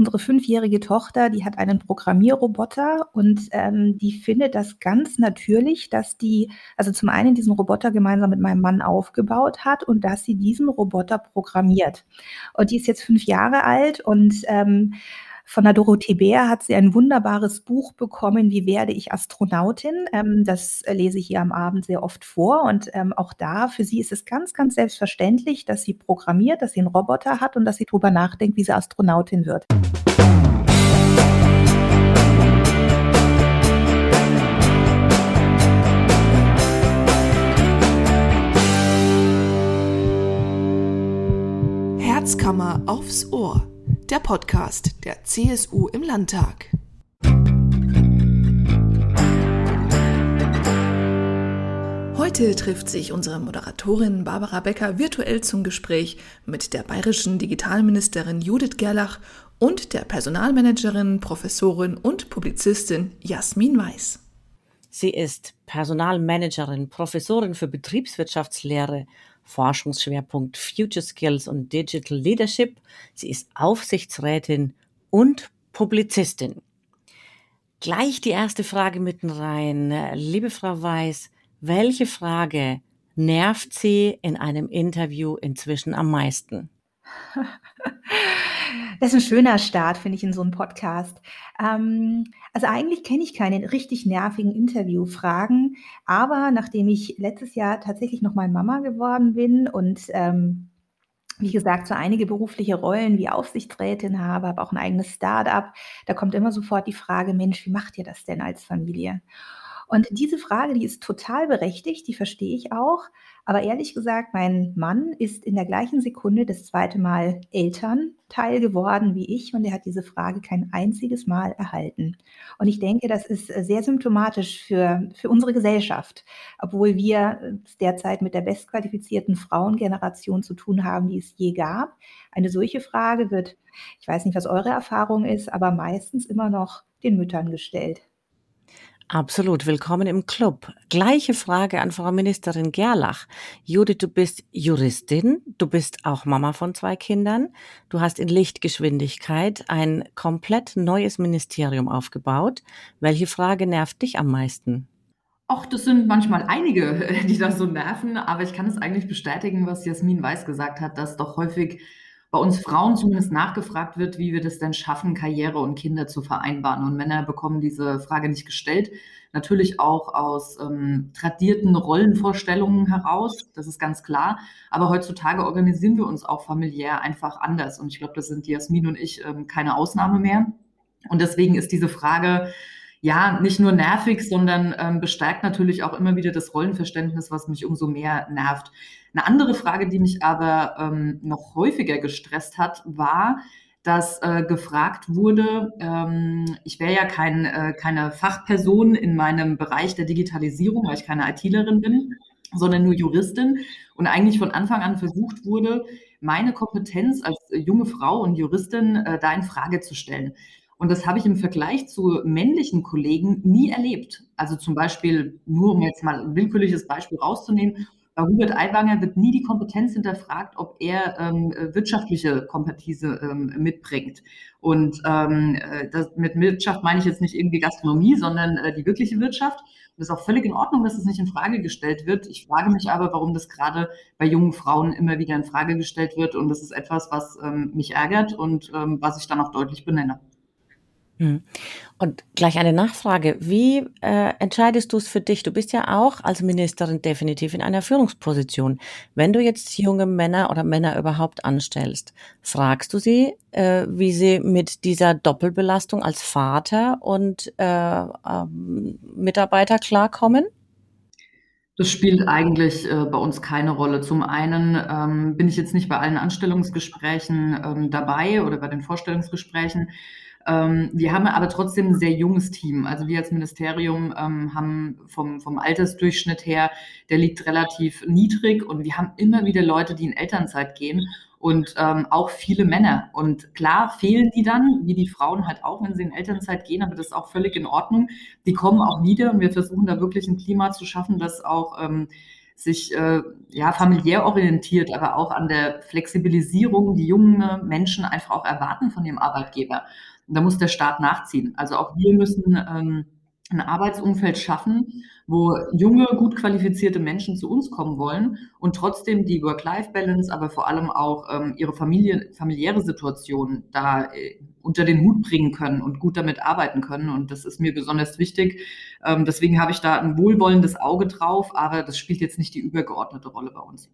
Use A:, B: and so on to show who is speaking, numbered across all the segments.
A: unsere fünfjährige Tochter, die hat einen Programmierroboter und ähm, die findet das ganz natürlich, dass die, also zum einen diesen Roboter gemeinsam mit meinem Mann aufgebaut hat und dass sie diesen Roboter programmiert. Und die ist jetzt fünf Jahre alt und ähm, von der Dorothee Bär hat sie ein wunderbares Buch bekommen, Wie werde ich Astronautin? Ähm, das lese ich ihr am Abend sehr oft vor. Und ähm, auch da, für sie ist es ganz, ganz selbstverständlich, dass sie programmiert, dass sie einen Roboter hat und dass sie darüber nachdenkt, wie sie Astronautin wird.
B: Herzkammer aufs Ohr der Podcast der CSU im Landtag. Heute trifft sich unsere Moderatorin Barbara Becker virtuell zum Gespräch mit der bayerischen Digitalministerin Judith Gerlach und der Personalmanagerin, Professorin und Publizistin Jasmin Weiß.
C: Sie ist Personalmanagerin, Professorin für Betriebswirtschaftslehre Forschungsschwerpunkt Future Skills und Digital Leadership. Sie ist Aufsichtsrätin und Publizistin. Gleich die erste Frage mitten rein. Liebe Frau Weiß, welche Frage nervt Sie in einem Interview inzwischen am meisten?
A: Das ist ein schöner Start, finde ich, in so einem Podcast. Ähm, also eigentlich kenne ich keine richtig nervigen Interviewfragen, aber nachdem ich letztes Jahr tatsächlich noch mal Mama geworden bin und ähm, wie gesagt, so einige berufliche Rollen wie Aufsichtsrätin habe, habe auch ein eigenes Start-up, da kommt immer sofort die Frage, Mensch, wie macht ihr das denn als Familie? Und diese Frage, die ist total berechtigt, die verstehe ich auch. Aber ehrlich gesagt, mein Mann ist in der gleichen Sekunde das zweite Mal Elternteil geworden wie ich und er hat diese Frage kein einziges Mal erhalten. Und ich denke, das ist sehr symptomatisch für, für unsere Gesellschaft, obwohl wir derzeit mit der bestqualifizierten Frauengeneration zu tun haben, die es je gab. Eine solche Frage wird, ich weiß nicht, was eure Erfahrung ist, aber meistens immer noch den Müttern gestellt.
C: Absolut, willkommen im Club. Gleiche Frage an Frau Ministerin Gerlach. Judith, du bist Juristin, du bist auch Mama von zwei Kindern, du hast in Lichtgeschwindigkeit ein komplett neues Ministerium aufgebaut. Welche Frage nervt dich am meisten?
D: Ach, das sind manchmal einige, die das so nerven, aber ich kann es eigentlich bestätigen, was Jasmin Weiß gesagt hat, dass doch häufig bei uns Frauen zumindest nachgefragt wird, wie wir das denn schaffen, Karriere und Kinder zu vereinbaren. Und Männer bekommen diese Frage nicht gestellt. Natürlich auch aus ähm, tradierten Rollenvorstellungen heraus, das ist ganz klar. Aber heutzutage organisieren wir uns auch familiär einfach anders. Und ich glaube, das sind Jasmin und ich ähm, keine Ausnahme mehr. Und deswegen ist diese Frage, ja, nicht nur nervig, sondern ähm, bestärkt natürlich auch immer wieder das Rollenverständnis, was mich umso mehr nervt. Eine andere Frage, die mich aber ähm, noch häufiger gestresst hat, war, dass äh, gefragt wurde, ähm, ich wäre ja kein, äh, keine Fachperson in meinem Bereich der Digitalisierung, weil ich keine ITlerin bin, sondern nur Juristin und eigentlich von Anfang an versucht wurde, meine Kompetenz als junge Frau und Juristin äh, da in Frage zu stellen. Und das habe ich im Vergleich zu männlichen Kollegen nie erlebt. Also zum Beispiel, nur um jetzt mal ein willkürliches Beispiel rauszunehmen, bei Hubert Aiwanger wird nie die Kompetenz hinterfragt, ob er ähm, wirtschaftliche Kompetenz ähm, mitbringt. Und ähm, äh, das, mit Wirtschaft meine ich jetzt nicht irgendwie Gastronomie, sondern äh, die wirkliche Wirtschaft. Und es ist auch völlig in Ordnung, dass es nicht in Frage gestellt wird. Ich frage mich aber, warum das gerade bei jungen Frauen immer wieder in Frage gestellt wird. Und das ist etwas, was ähm, mich ärgert und ähm, was ich dann auch deutlich benenne.
C: Hm. Und gleich eine Nachfrage. Wie äh, entscheidest du es für dich? Du bist ja auch als Ministerin definitiv in einer Führungsposition. Wenn du jetzt junge Männer oder Männer überhaupt anstellst, fragst du sie, äh, wie sie mit dieser Doppelbelastung als Vater und äh, ähm, Mitarbeiter klarkommen?
D: Das spielt eigentlich äh, bei uns keine Rolle. Zum einen ähm, bin ich jetzt nicht bei allen Anstellungsgesprächen ähm, dabei oder bei den Vorstellungsgesprächen. Ähm, wir haben aber trotzdem ein sehr junges Team. Also wir als Ministerium ähm, haben vom, vom Altersdurchschnitt her, der liegt relativ niedrig und wir haben immer wieder Leute, die in Elternzeit gehen und ähm, auch viele Männer. Und klar fehlen die dann, wie die Frauen halt auch, wenn sie in Elternzeit gehen, aber das ist auch völlig in Ordnung. Die kommen auch wieder und wir versuchen da wirklich ein Klima zu schaffen, das auch ähm, sich äh, ja familiär orientiert, aber auch an der Flexibilisierung, die junge Menschen einfach auch erwarten von ihrem Arbeitgeber. Da muss der Staat nachziehen. Also auch wir müssen ähm, ein Arbeitsumfeld schaffen, wo junge, gut qualifizierte Menschen zu uns kommen wollen und trotzdem die Work-Life-Balance, aber vor allem auch ähm, ihre Familie, familiäre Situation da äh, unter den Hut bringen können und gut damit arbeiten können. Und das ist mir besonders wichtig. Ähm, deswegen habe ich da ein wohlwollendes Auge drauf, aber das spielt jetzt nicht die übergeordnete Rolle bei uns.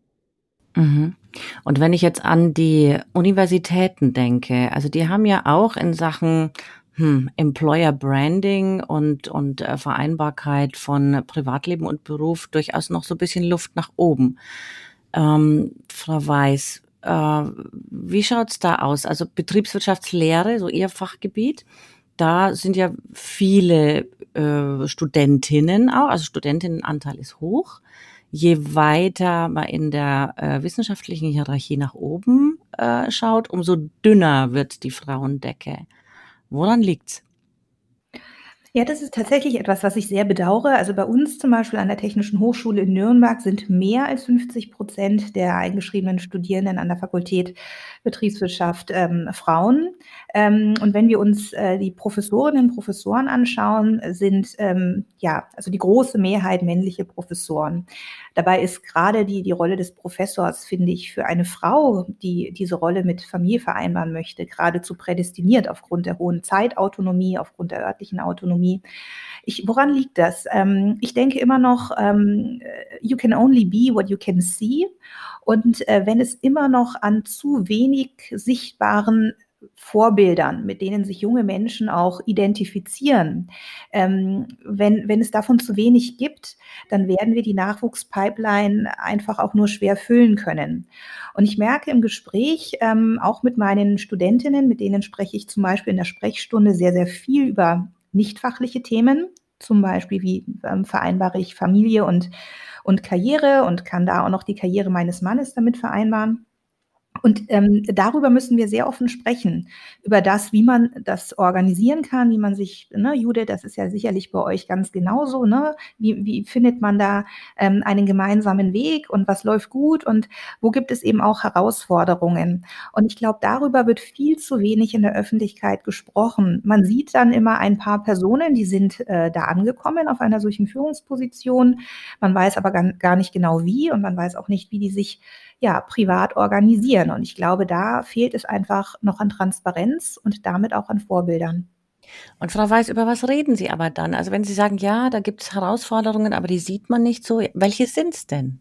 C: Mhm. Und wenn ich jetzt an die Universitäten denke, also die haben ja auch in Sachen hm, Employer Branding und, und äh, Vereinbarkeit von Privatleben und Beruf durchaus noch so ein bisschen Luft nach oben. Ähm, Frau Weiß, äh, wie schaut's da aus? Also Betriebswirtschaftslehre, so Ihr Fachgebiet, da sind ja viele äh, Studentinnen auch, also Studentinnenanteil ist hoch. Je weiter man in der äh, wissenschaftlichen Hierarchie nach oben äh, schaut, umso dünner wird die Frauendecke. Woran liegt's?
A: Ja, das ist tatsächlich etwas, was ich sehr bedauere. Also bei uns zum Beispiel an der Technischen Hochschule in Nürnberg sind mehr als 50 Prozent der eingeschriebenen Studierenden an der Fakultät Betriebswirtschaft ähm, Frauen. Ähm, und wenn wir uns äh, die Professorinnen und Professoren anschauen, sind ähm, ja also die große Mehrheit männliche Professoren. Dabei ist gerade die, die Rolle des Professors, finde ich, für eine Frau, die diese Rolle mit Familie vereinbaren möchte, geradezu prädestiniert aufgrund der hohen Zeitautonomie, aufgrund der örtlichen Autonomie. Ich, woran liegt das? Ähm, ich denke immer noch, ähm, you can only be what you can see. Und äh, wenn es immer noch an zu wenig sichtbaren Vorbildern, mit denen sich junge Menschen auch identifizieren. Ähm, wenn, wenn es davon zu wenig gibt, dann werden wir die Nachwuchspipeline einfach auch nur schwer füllen können. Und ich merke im Gespräch, ähm, auch mit meinen Studentinnen, mit denen spreche ich zum Beispiel in der Sprechstunde sehr, sehr viel über nicht fachliche Themen, zum Beispiel wie ähm, vereinbare ich Familie und, und Karriere und kann da auch noch die Karriere meines Mannes damit vereinbaren. Und ähm, darüber müssen wir sehr offen sprechen, über das, wie man das organisieren kann, wie man sich, ne, Jude, das ist ja sicherlich bei euch ganz genauso, ne? Wie, wie findet man da ähm, einen gemeinsamen Weg und was läuft gut und wo gibt es eben auch Herausforderungen? Und ich glaube, darüber wird viel zu wenig in der Öffentlichkeit gesprochen. Man sieht dann immer ein paar Personen, die sind äh, da angekommen auf einer solchen Führungsposition. Man weiß aber gar, gar nicht genau wie und man weiß auch nicht, wie die sich ja, privat organisieren. Und ich glaube, da fehlt es einfach noch an Transparenz und damit auch an Vorbildern.
C: Und Frau Weiß, über was reden Sie aber dann? Also wenn Sie sagen, ja, da gibt es Herausforderungen, aber die sieht man nicht so, welche sind es denn?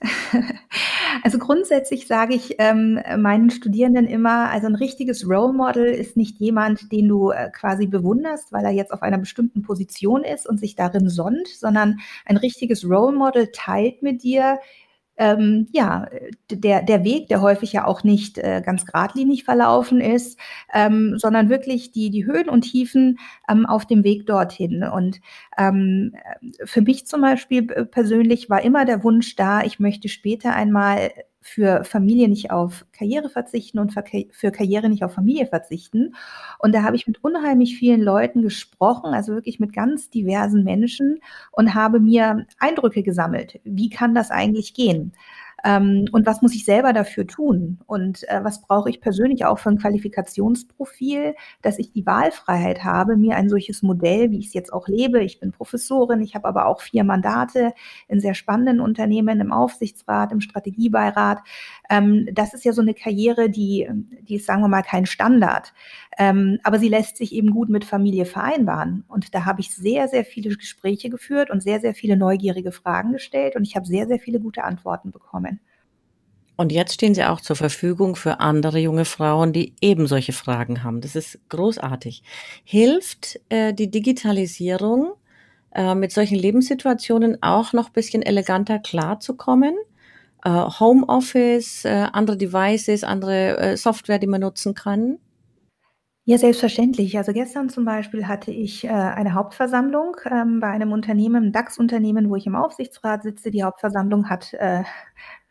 A: Also grundsätzlich sage ich ähm, meinen Studierenden immer, also ein richtiges Role Model ist nicht jemand, den du äh, quasi bewunderst, weil er jetzt auf einer bestimmten Position ist und sich darin sonnt, sondern ein richtiges Role Model teilt mit dir, ähm, ja, der, der Weg, der häufig ja auch nicht äh, ganz geradlinig verlaufen ist, ähm, sondern wirklich die, die Höhen und Tiefen ähm, auf dem Weg dorthin. Und ähm, für mich zum Beispiel äh, persönlich war immer der Wunsch da, ich möchte später einmal für Familie nicht auf Karriere verzichten und für Karriere nicht auf Familie verzichten. Und da habe ich mit unheimlich vielen Leuten gesprochen, also wirklich mit ganz diversen Menschen und habe mir Eindrücke gesammelt. Wie kann das eigentlich gehen? Ähm, und was muss ich selber dafür tun? Und äh, was brauche ich persönlich auch für ein Qualifikationsprofil, dass ich die Wahlfreiheit habe, mir ein solches Modell, wie ich es jetzt auch lebe. Ich bin Professorin, ich habe aber auch vier Mandate in sehr spannenden Unternehmen, im Aufsichtsrat, im Strategiebeirat. Ähm, das ist ja so eine Karriere, die, die ist, sagen wir mal, kein Standard. Ähm, aber sie lässt sich eben gut mit Familie vereinbaren. Und da habe ich sehr, sehr viele Gespräche geführt und sehr, sehr viele neugierige Fragen gestellt und ich habe sehr, sehr viele gute Antworten bekommen.
C: Und jetzt stehen Sie auch zur Verfügung für andere junge Frauen, die eben solche Fragen haben. Das ist großartig. Hilft äh, die Digitalisierung äh, mit solchen Lebenssituationen auch noch bisschen eleganter klarzukommen? Äh, Homeoffice, äh, andere Devices, andere äh, Software, die man nutzen kann?
A: Ja, selbstverständlich. Also gestern zum Beispiel hatte ich äh, eine Hauptversammlung ähm, bei einem Unternehmen, einem DAX-Unternehmen, wo ich im Aufsichtsrat sitze. Die Hauptversammlung hat äh,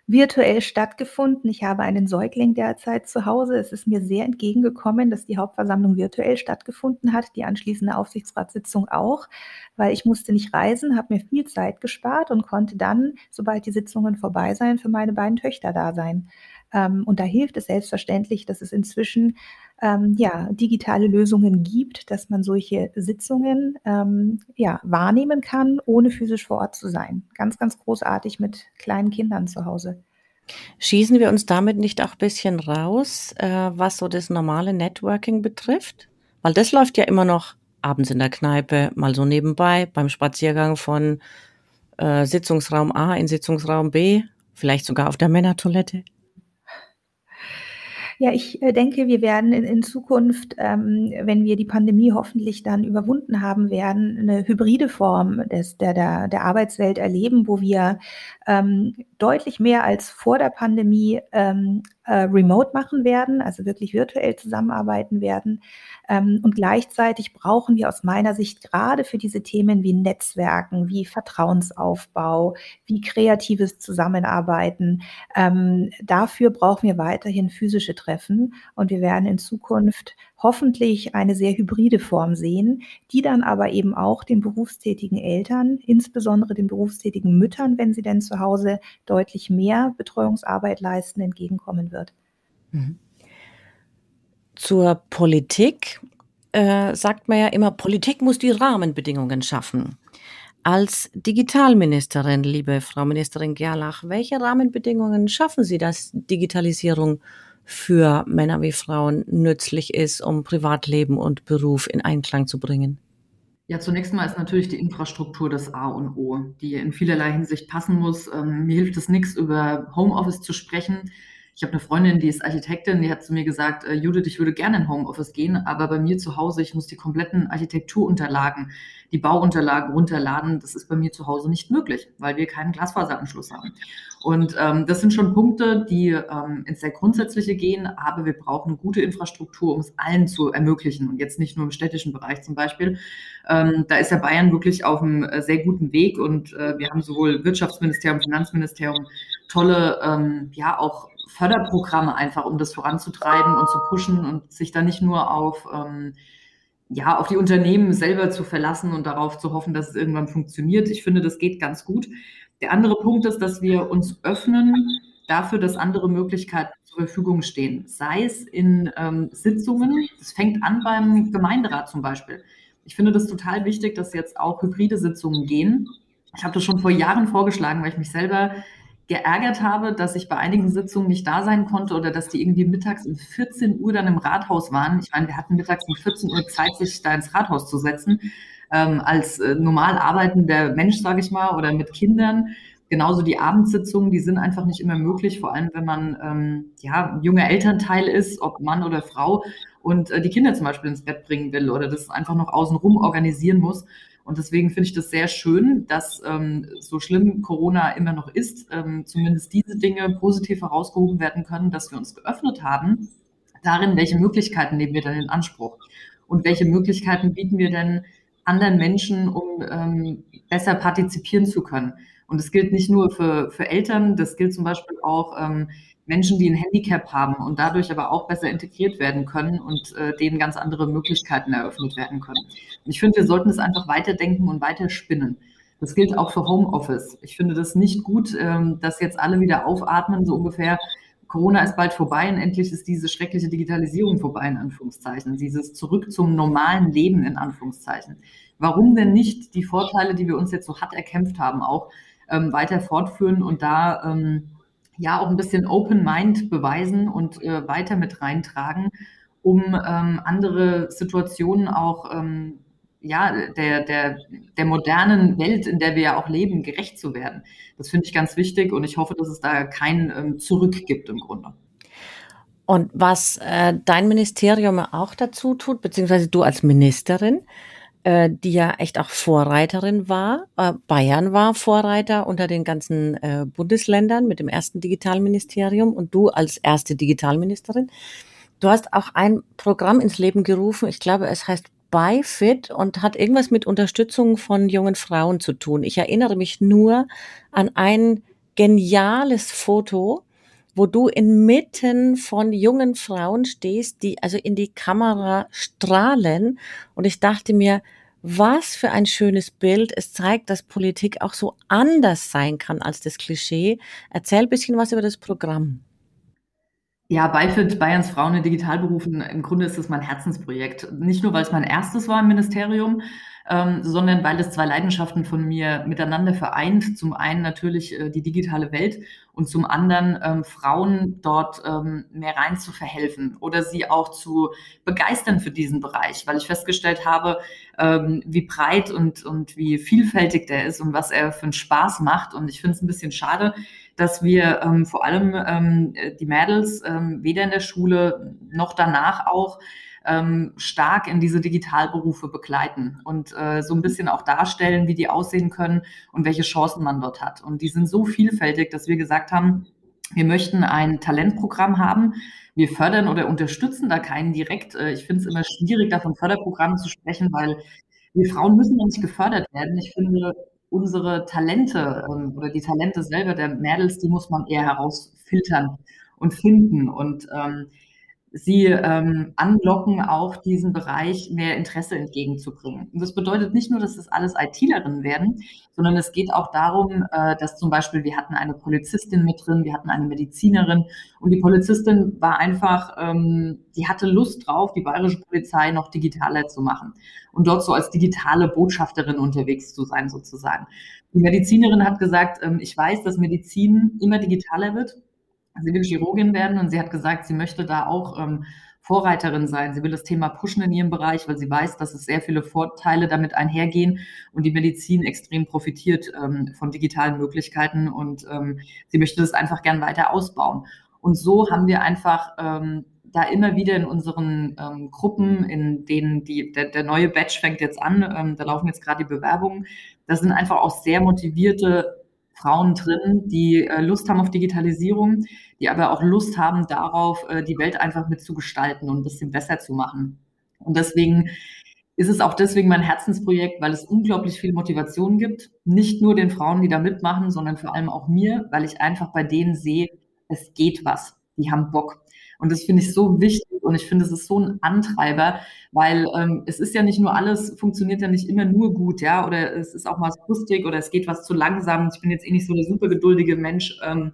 A: virtuell stattgefunden. Ich habe einen Säugling derzeit zu Hause. Es ist mir sehr entgegengekommen, dass die Hauptversammlung virtuell stattgefunden hat, die anschließende Aufsichtsratssitzung auch, weil ich musste nicht reisen, habe mir viel Zeit gespart und konnte dann, sobald die Sitzungen vorbei seien, für meine beiden Töchter da sein. Ähm, und da hilft es selbstverständlich, dass es inzwischen ähm, ja, digitale Lösungen gibt, dass man solche Sitzungen ähm, ja, wahrnehmen kann, ohne physisch vor Ort zu sein. Ganz, ganz großartig mit kleinen Kindern zu Hause.
C: Schießen wir uns damit nicht auch ein bisschen raus, äh, was so das normale Networking betrifft? Weil das läuft ja immer noch abends in der Kneipe, mal so nebenbei, beim Spaziergang von äh, Sitzungsraum A in Sitzungsraum B, vielleicht sogar auf der Männertoilette.
A: Ja, ich äh, denke, wir werden in, in Zukunft, ähm, wenn wir die Pandemie hoffentlich dann überwunden haben werden, eine hybride Form des, der, der, der Arbeitswelt erleben, wo wir ähm, deutlich mehr als vor der Pandemie ähm, äh, remote machen werden, also wirklich virtuell zusammenarbeiten werden. Ähm, und gleichzeitig brauchen wir aus meiner Sicht gerade für diese Themen wie Netzwerken, wie Vertrauensaufbau, wie kreatives Zusammenarbeiten, ähm, dafür brauchen wir weiterhin physische Treffen. Und wir werden in Zukunft hoffentlich eine sehr hybride Form sehen, die dann aber eben auch den berufstätigen Eltern, insbesondere den berufstätigen Müttern, wenn sie denn zu Hause deutlich mehr Betreuungsarbeit leisten, entgegenkommen wird. Mhm.
C: Zur Politik äh, sagt man ja immer, Politik muss die Rahmenbedingungen schaffen. Als Digitalministerin, liebe Frau Ministerin Gerlach, welche Rahmenbedingungen schaffen Sie, dass Digitalisierung für Männer wie Frauen nützlich ist, um Privatleben und Beruf in Einklang zu bringen?
D: Ja, zunächst mal ist natürlich die Infrastruktur das A und O, die in vielerlei Hinsicht passen muss. Ähm, mir hilft es nichts, über Homeoffice zu sprechen. Ich habe eine Freundin, die ist Architektin, die hat zu mir gesagt, äh, Judith, ich würde gerne in Homeoffice gehen, aber bei mir zu Hause, ich muss die kompletten Architekturunterlagen, die Bauunterlagen runterladen. Das ist bei mir zu Hause nicht möglich, weil wir keinen Glasfaseranschluss haben. Und ähm, das sind schon Punkte, die ähm, ins sehr Grundsätzliche gehen, aber wir brauchen eine gute Infrastruktur, um es allen zu ermöglichen und jetzt nicht nur im städtischen Bereich zum Beispiel. Ähm, da ist ja Bayern wirklich auf einem äh, sehr guten Weg und äh, wir haben sowohl Wirtschaftsministerium, Finanzministerium tolle, ähm, ja auch Förderprogramme einfach, um das voranzutreiben und zu pushen und sich da nicht nur auf, ähm, ja, auf die Unternehmen selber zu verlassen und darauf zu hoffen, dass es irgendwann funktioniert. Ich finde, das geht ganz gut. Der andere Punkt ist, dass wir uns öffnen dafür, dass andere Möglichkeiten zur Verfügung stehen. Sei es in ähm, Sitzungen, das fängt an beim Gemeinderat zum Beispiel. Ich finde das total wichtig, dass jetzt auch hybride Sitzungen gehen. Ich habe das schon vor Jahren vorgeschlagen, weil ich mich selber geärgert habe, dass ich bei einigen Sitzungen nicht da sein konnte oder dass die irgendwie mittags um 14 Uhr dann im Rathaus waren. Ich meine, wir hatten mittags um 14 Uhr Zeit, sich da ins Rathaus zu setzen. Ähm, als äh, normal arbeitender Mensch, sage ich mal, oder mit Kindern. Genauso die Abendsitzungen, die sind einfach nicht immer möglich, vor allem wenn man ähm, ja, junger Elternteil ist, ob Mann oder Frau, und äh, die Kinder zum Beispiel ins Bett bringen will oder das einfach noch außenrum organisieren muss. Und deswegen finde ich das sehr schön, dass ähm, so schlimm Corona immer noch ist, ähm, zumindest diese Dinge positiv herausgehoben werden können, dass wir uns geöffnet haben. Darin, welche Möglichkeiten nehmen wir denn in Anspruch? Und welche Möglichkeiten bieten wir denn anderen Menschen, um ähm, besser partizipieren zu können? Und das gilt nicht nur für, für Eltern, das gilt zum Beispiel auch ähm, Menschen, die ein Handicap haben und dadurch aber auch besser integriert werden können und äh, denen ganz andere Möglichkeiten eröffnet werden können. Und ich finde, wir sollten es einfach weiterdenken und weiterspinnen. Das gilt auch für Homeoffice. Ich finde das nicht gut, ähm, dass jetzt alle wieder aufatmen, so ungefähr. Corona ist bald vorbei und endlich ist diese schreckliche Digitalisierung vorbei, in Anführungszeichen. Dieses Zurück zum normalen Leben, in Anführungszeichen. Warum denn nicht die Vorteile, die wir uns jetzt so hart erkämpft haben, auch ähm, weiter fortführen und da ähm, ja auch ein bisschen Open Mind beweisen und äh, weiter mit reintragen, um ähm, andere Situationen auch ähm, ja, der, der, der modernen Welt, in der wir ja auch leben, gerecht zu werden. Das finde ich ganz wichtig und ich hoffe, dass es da kein ähm, Zurück gibt im Grunde.
C: Und was äh, dein Ministerium auch dazu tut, beziehungsweise du als Ministerin, äh, die ja echt auch Vorreiterin war. Äh, Bayern war Vorreiter unter den ganzen äh, Bundesländern mit dem ersten Digitalministerium und du als erste Digitalministerin. Du hast auch ein Programm ins Leben gerufen. Ich glaube, es heißt ByFit und hat irgendwas mit Unterstützung von jungen Frauen zu tun. Ich erinnere mich nur an ein geniales Foto, wo du inmitten von jungen Frauen stehst, die also in die Kamera strahlen. Und ich dachte mir, was für ein schönes Bild. Es zeigt, dass Politik auch so anders sein kann als das Klischee. Erzähl ein bisschen was über das Programm.
D: Ja, BIFID, Bayerns Frauen in Digitalberufen, im Grunde ist es mein Herzensprojekt. Nicht nur, weil es mein erstes war im Ministerium, ähm, sondern weil es zwei Leidenschaften von mir miteinander vereint. Zum einen natürlich äh, die digitale Welt und zum anderen ähm, Frauen dort ähm, mehr rein zu verhelfen oder sie auch zu begeistern für diesen Bereich, weil ich festgestellt habe, ähm, wie breit und, und wie vielfältig der ist und was er für einen Spaß macht. Und ich finde es ein bisschen schade, dass wir ähm, vor allem ähm, die Mädels ähm, weder in der Schule noch danach auch ähm, stark in diese Digitalberufe begleiten und äh, so ein bisschen auch darstellen, wie die aussehen können und welche Chancen man dort hat. Und die sind so vielfältig, dass wir gesagt haben, wir möchten ein Talentprogramm haben. Wir fördern oder unterstützen da keinen direkt. Äh, ich finde es immer schwierig, da von Förderprogrammen zu sprechen, weil wir Frauen müssen ja nicht gefördert werden. Ich finde, unsere Talente ähm, oder die Talente selber der Mädels, die muss man eher herausfiltern und finden. Und ähm, sie ähm, anlocken, auch diesen Bereich mehr Interesse entgegenzubringen. Und das bedeutet nicht nur, dass das alles ITlerinnen werden, sondern es geht auch darum, äh, dass zum Beispiel wir hatten eine Polizistin mit drin, wir hatten eine Medizinerin und die Polizistin war einfach, ähm, die hatte Lust drauf, die bayerische Polizei noch digitaler zu machen und dort so als digitale Botschafterin unterwegs zu sein sozusagen. Die Medizinerin hat gesagt, ähm, ich weiß, dass Medizin immer digitaler wird Sie will Chirurgin werden und sie hat gesagt, sie möchte da auch ähm, Vorreiterin sein. Sie will das Thema pushen in ihrem Bereich, weil sie weiß, dass es sehr viele Vorteile damit einhergehen und die Medizin extrem profitiert ähm, von digitalen Möglichkeiten und ähm, sie möchte das einfach gern weiter ausbauen. Und so haben wir einfach ähm, da immer wieder in unseren ähm, Gruppen, in denen die, der, der neue Batch fängt jetzt an, ähm, da laufen jetzt gerade die Bewerbungen, das sind einfach auch sehr motivierte Frauen drin, die äh, Lust haben auf Digitalisierung, die aber auch Lust haben darauf, äh, die Welt einfach mitzugestalten und ein bisschen besser zu machen. Und deswegen ist es auch deswegen mein Herzensprojekt, weil es unglaublich viel Motivation gibt. Nicht nur den Frauen, die da mitmachen, sondern vor allem auch mir, weil ich einfach bei denen sehe, es geht was. Die haben Bock. Und das finde ich so wichtig und ich finde, es ist so ein Antreiber, weil ähm, es ist ja nicht nur alles, funktioniert ja nicht immer nur gut, ja, oder es ist auch mal frustig oder es geht was zu langsam. Ich bin jetzt eh nicht so der super geduldige Mensch. Ähm,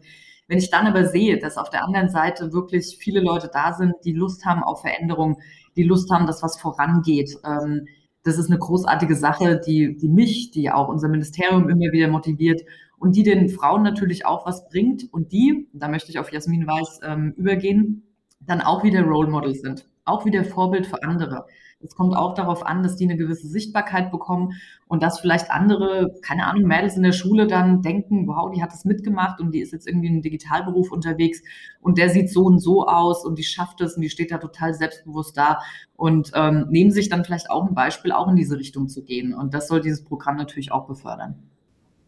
D: wenn ich dann aber sehe, dass auf der anderen Seite wirklich viele Leute da sind, die Lust haben auf Veränderung, die Lust haben, dass was vorangeht, ähm, das ist eine großartige Sache, die, die mich, die auch unser Ministerium immer wieder motiviert und die den Frauen natürlich auch was bringt und die, da möchte ich auf Jasmin Weiß ähm, übergehen, dann auch wieder Role Model sind, auch wieder Vorbild für andere. Es kommt auch darauf an, dass die eine gewisse Sichtbarkeit bekommen und dass vielleicht andere, keine Ahnung, Mädels in der Schule dann denken, wow, die hat das mitgemacht und die ist jetzt irgendwie im Digitalberuf unterwegs und der sieht so und so aus und die schafft es und die steht da total selbstbewusst da und ähm, nehmen sich dann vielleicht auch ein Beispiel, auch in diese Richtung zu gehen. Und das soll dieses Programm natürlich auch befördern.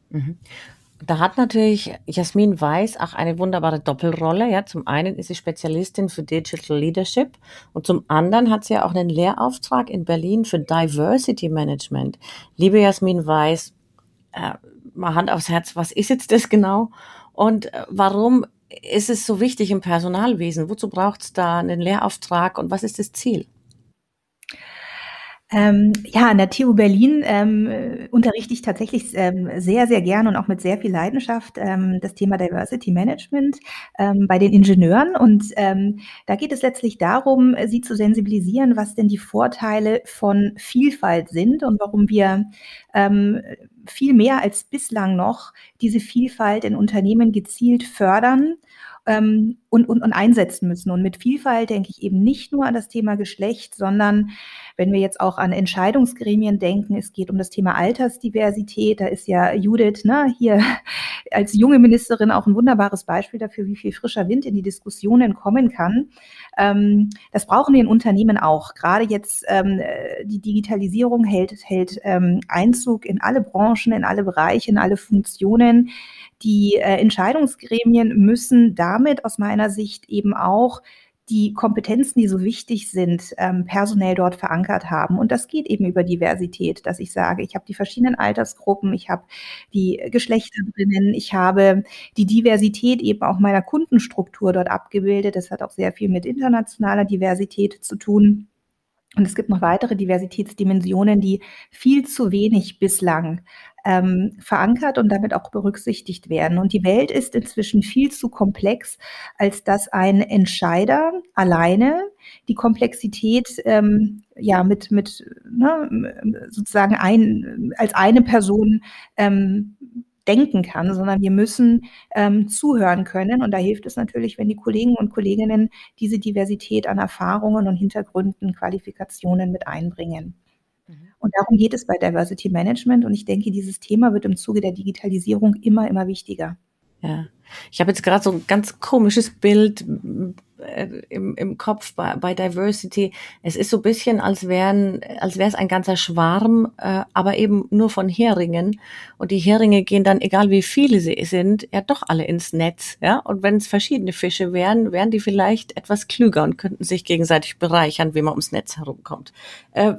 C: Mhm. Da hat natürlich Jasmin Weiß auch eine wunderbare Doppelrolle. Ja, zum einen ist sie Spezialistin für Digital Leadership und zum anderen hat sie ja auch einen Lehrauftrag in Berlin für Diversity Management. Liebe Jasmin Weiß, äh, mal Hand aufs Herz, was ist jetzt das genau? Und äh, warum ist es so wichtig im Personalwesen? Wozu braucht es da einen Lehrauftrag und was ist das Ziel?
A: Ähm, ja, an der TU Berlin ähm, unterrichte ich tatsächlich ähm, sehr, sehr gern und auch mit sehr viel Leidenschaft ähm, das Thema Diversity Management ähm, bei den Ingenieuren. Und ähm, da geht es letztlich darum, sie zu sensibilisieren, was denn die Vorteile von Vielfalt sind und warum wir viel mehr als bislang noch diese Vielfalt in Unternehmen gezielt fördern ähm, und, und, und einsetzen müssen. Und mit Vielfalt denke ich eben nicht nur an das Thema Geschlecht, sondern wenn wir jetzt auch an Entscheidungsgremien denken, es geht um das Thema Altersdiversität. Da ist ja Judith ne, hier als junge Ministerin auch ein wunderbares Beispiel dafür, wie viel frischer Wind in die Diskussionen kommen kann. Ähm, das brauchen wir in Unternehmen auch. Gerade jetzt ähm, die Digitalisierung hält, hält ähm, Einzug in alle Branchen, in alle Bereiche, in alle Funktionen. Die äh, Entscheidungsgremien müssen damit aus meiner Sicht eben auch die Kompetenzen, die so wichtig sind, ähm, personell dort verankert haben. Und das geht eben über Diversität, dass ich sage, ich habe die verschiedenen Altersgruppen, ich habe die Geschlechter drinnen, ich habe die Diversität eben auch meiner Kundenstruktur dort abgebildet. Das hat auch sehr viel mit internationaler Diversität zu tun. Und es gibt noch weitere Diversitätsdimensionen, die viel zu wenig bislang ähm, verankert und damit auch berücksichtigt werden. Und die Welt ist inzwischen viel zu komplex, als dass ein Entscheider alleine die Komplexität ähm, ja mit mit ne, sozusagen ein als eine Person ähm, denken kann, sondern wir müssen ähm, zuhören können. Und da hilft es natürlich, wenn die Kollegen und Kolleginnen diese Diversität an Erfahrungen und Hintergründen, Qualifikationen mit einbringen. Und darum geht es bei Diversity Management. Und ich denke, dieses Thema wird im Zuge der Digitalisierung immer, immer wichtiger.
C: Ja, ich habe jetzt gerade so ein ganz komisches Bild im, im Kopf bei, bei Diversity. Es ist so ein bisschen, als wären, als wäre es ein ganzer Schwarm, äh, aber eben nur von Heringen. Und die Heringe gehen dann, egal wie viele sie sind, ja doch alle ins Netz. Ja, und wenn es verschiedene Fische wären, wären die vielleicht etwas klüger und könnten sich gegenseitig bereichern, wie man ums Netz herumkommt. Äh,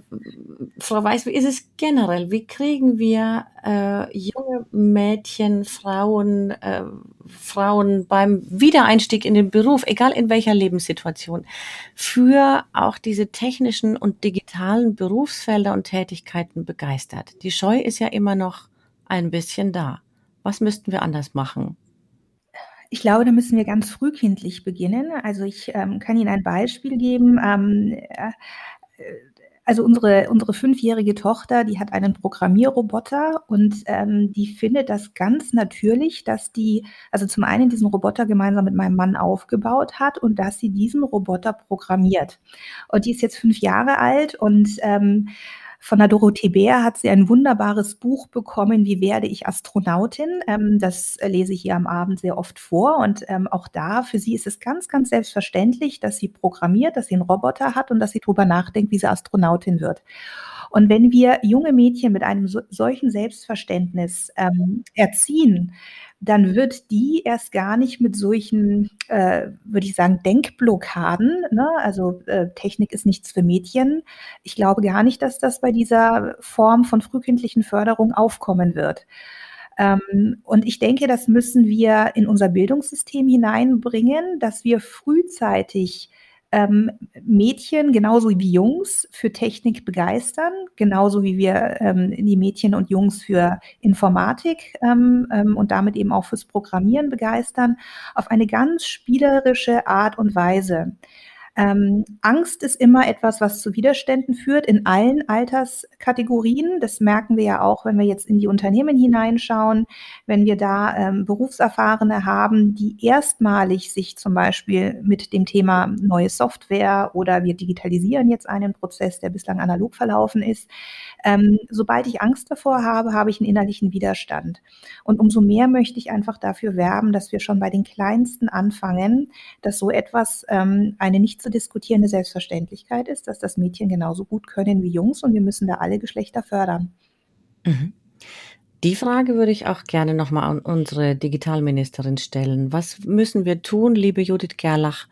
C: Frau Weiß, wie ist es generell? Wie kriegen wir äh, junge Mädchen, Frauen, äh, Frauen beim Wiedereinstieg in den Beruf, egal in welcher Lebenssituation, für auch diese technischen und digitalen Berufsfelder und Tätigkeiten begeistert. Die Scheu ist ja immer noch ein bisschen da. Was müssten wir anders machen?
A: Ich glaube, da müssen wir ganz frühkindlich beginnen. Also ich ähm, kann Ihnen ein Beispiel geben. Ähm, äh, also unsere, unsere fünfjährige Tochter, die hat einen Programmierroboter und ähm, die findet das ganz natürlich, dass die, also zum einen diesen Roboter gemeinsam mit meinem Mann aufgebaut hat und dass sie diesen Roboter programmiert. Und die ist jetzt fünf Jahre alt und ähm, von der Dorothee Bär hat sie ein wunderbares Buch bekommen, Wie werde ich Astronautin? Ähm, das lese ich ihr am Abend sehr oft vor. Und ähm, auch da, für sie ist es ganz, ganz selbstverständlich, dass sie programmiert, dass sie einen Roboter hat und dass sie darüber nachdenkt, wie sie Astronautin wird. Und wenn wir junge Mädchen mit einem so, solchen Selbstverständnis ähm, erziehen, dann wird die erst gar nicht mit solchen, äh, würde ich sagen, Denkblockaden, ne? also äh, Technik ist nichts für Mädchen. Ich glaube gar nicht, dass das bei dieser Form von frühkindlichen Förderung aufkommen wird. Ähm, und ich denke, das müssen wir in unser Bildungssystem hineinbringen, dass wir frühzeitig ähm, Mädchen genauso wie Jungs für Technik begeistern, genauso wie wir ähm, die Mädchen und Jungs für Informatik ähm, ähm und damit eben auch fürs Programmieren begeistern, auf eine ganz spielerische Art und Weise. Ähm, Angst ist immer etwas, was zu Widerständen führt in allen Alterskategorien. Das merken wir ja auch, wenn wir jetzt in die Unternehmen hineinschauen, wenn wir da ähm, Berufserfahrene haben, die erstmalig sich zum Beispiel mit dem Thema neue Software oder wir digitalisieren jetzt einen Prozess, der bislang analog verlaufen ist. Ähm, sobald ich Angst davor habe, habe ich einen innerlichen Widerstand. Und umso mehr möchte ich einfach dafür werben, dass wir schon bei den Kleinsten anfangen, dass so etwas ähm, eine nicht zu diskutierende Selbstverständlichkeit ist, dass das Mädchen genauso gut können wie Jungs und wir müssen da alle Geschlechter fördern.
C: Mhm. Die Frage würde ich auch gerne nochmal an unsere Digitalministerin stellen. Was müssen wir tun, liebe Judith Gerlach,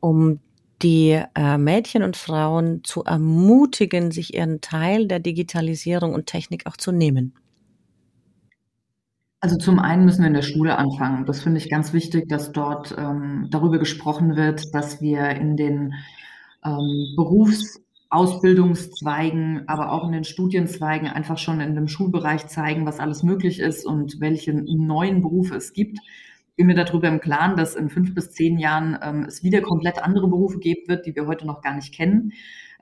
C: um die äh, Mädchen und Frauen zu ermutigen, sich ihren Teil der Digitalisierung und Technik auch zu nehmen?
D: Also zum einen müssen wir in der Schule anfangen. Das finde ich ganz wichtig, dass dort ähm, darüber gesprochen wird, dass wir in den ähm, Berufsausbildungszweigen, aber auch in den Studienzweigen einfach schon in dem Schulbereich zeigen, was alles möglich ist und welche neuen Berufe es gibt. Bin mir darüber im Klaren, dass in fünf bis zehn Jahren ähm, es wieder komplett andere Berufe geben wird, die wir heute noch gar nicht kennen.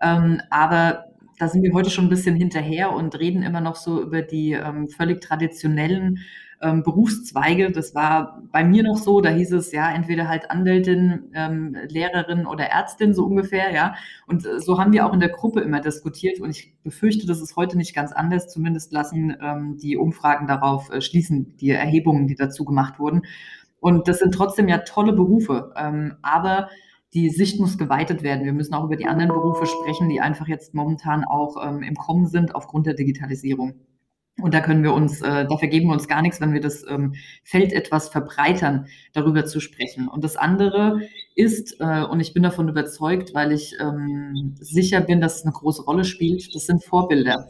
D: Ähm, aber da sind wir heute schon ein bisschen hinterher und reden immer noch so über die ähm, völlig traditionellen ähm, Berufszweige. Das war bei mir noch so, da hieß es ja entweder halt Anwältin, ähm, Lehrerin oder Ärztin, so ungefähr, ja. Und äh, so haben wir auch in der Gruppe immer diskutiert und ich befürchte, das ist heute nicht ganz anders. Zumindest lassen ähm, die Umfragen darauf äh, schließen, die Erhebungen, die dazu gemacht wurden. Und das sind trotzdem ja tolle Berufe. Ähm, aber die Sicht muss geweitet werden. Wir müssen auch über die anderen Berufe sprechen, die einfach jetzt momentan auch ähm, im Kommen sind aufgrund der Digitalisierung. Und da können wir uns, äh, da vergeben wir uns gar nichts, wenn wir das ähm, Feld etwas verbreitern, darüber zu sprechen. Und das andere ist, äh, und ich bin davon überzeugt, weil ich ähm, sicher bin, dass es eine große Rolle spielt, das sind Vorbilder.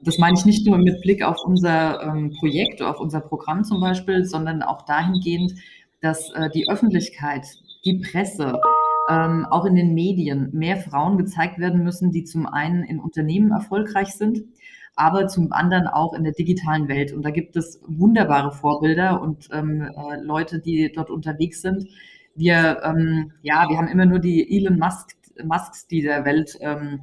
D: Das meine ich nicht nur mit Blick auf unser ähm, Projekt, auf unser Programm zum Beispiel, sondern auch dahingehend, dass äh, die Öffentlichkeit, die Presse, ähm, auch in den Medien mehr Frauen gezeigt werden müssen, die zum einen in Unternehmen erfolgreich sind, aber zum anderen auch in der digitalen Welt. Und da gibt es wunderbare Vorbilder und ähm, äh, Leute, die dort unterwegs sind. Wir, ähm, ja, wir haben immer nur die Elon Musk, Musks dieser Welt ähm,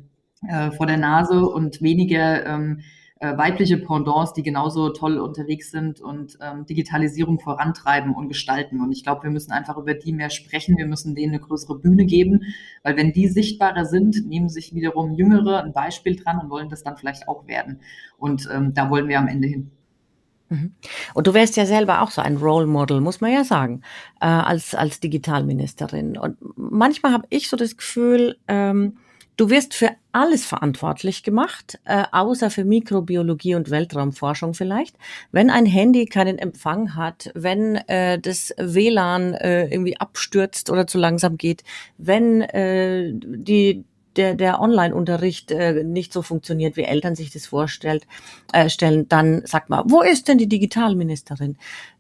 D: äh, vor der Nase und weniger ähm, äh, weibliche Pendants, die genauso toll unterwegs sind und ähm, Digitalisierung vorantreiben und gestalten. Und ich glaube, wir müssen einfach über die mehr sprechen. Wir müssen denen eine größere Bühne geben, weil wenn die sichtbarer sind, nehmen sich wiederum Jüngere ein Beispiel dran und wollen das dann vielleicht auch werden. Und ähm, da wollen wir am Ende hin.
C: Mhm. Und du wärst ja selber auch so ein Role Model, muss man ja sagen, äh, als, als Digitalministerin. Und manchmal habe ich so das Gefühl, ähm, Du wirst für alles verantwortlich gemacht, äh, außer für Mikrobiologie und Weltraumforschung vielleicht. Wenn ein Handy keinen Empfang hat, wenn äh, das WLAN äh, irgendwie abstürzt oder zu langsam geht, wenn äh, die der, der Online-Unterricht äh, nicht so funktioniert, wie Eltern sich das vorstellt, äh, stellen, dann sagt man, wo ist denn die Digitalministerin?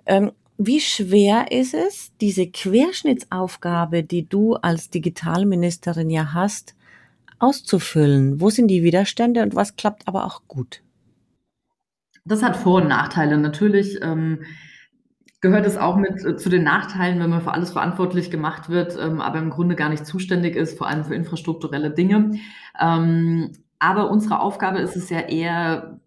C: Ähm, wie schwer ist es, diese Querschnittsaufgabe, die du als Digitalministerin ja hast, auszufüllen? Wo sind die Widerstände und was klappt aber auch gut?
D: Das hat Vor- und Nachteile. Natürlich ähm, gehört es auch mit äh, zu den Nachteilen, wenn man für alles verantwortlich gemacht wird, ähm, aber im Grunde gar nicht zuständig ist, vor allem für infrastrukturelle Dinge. Ähm, aber unsere Aufgabe ist es ja eher,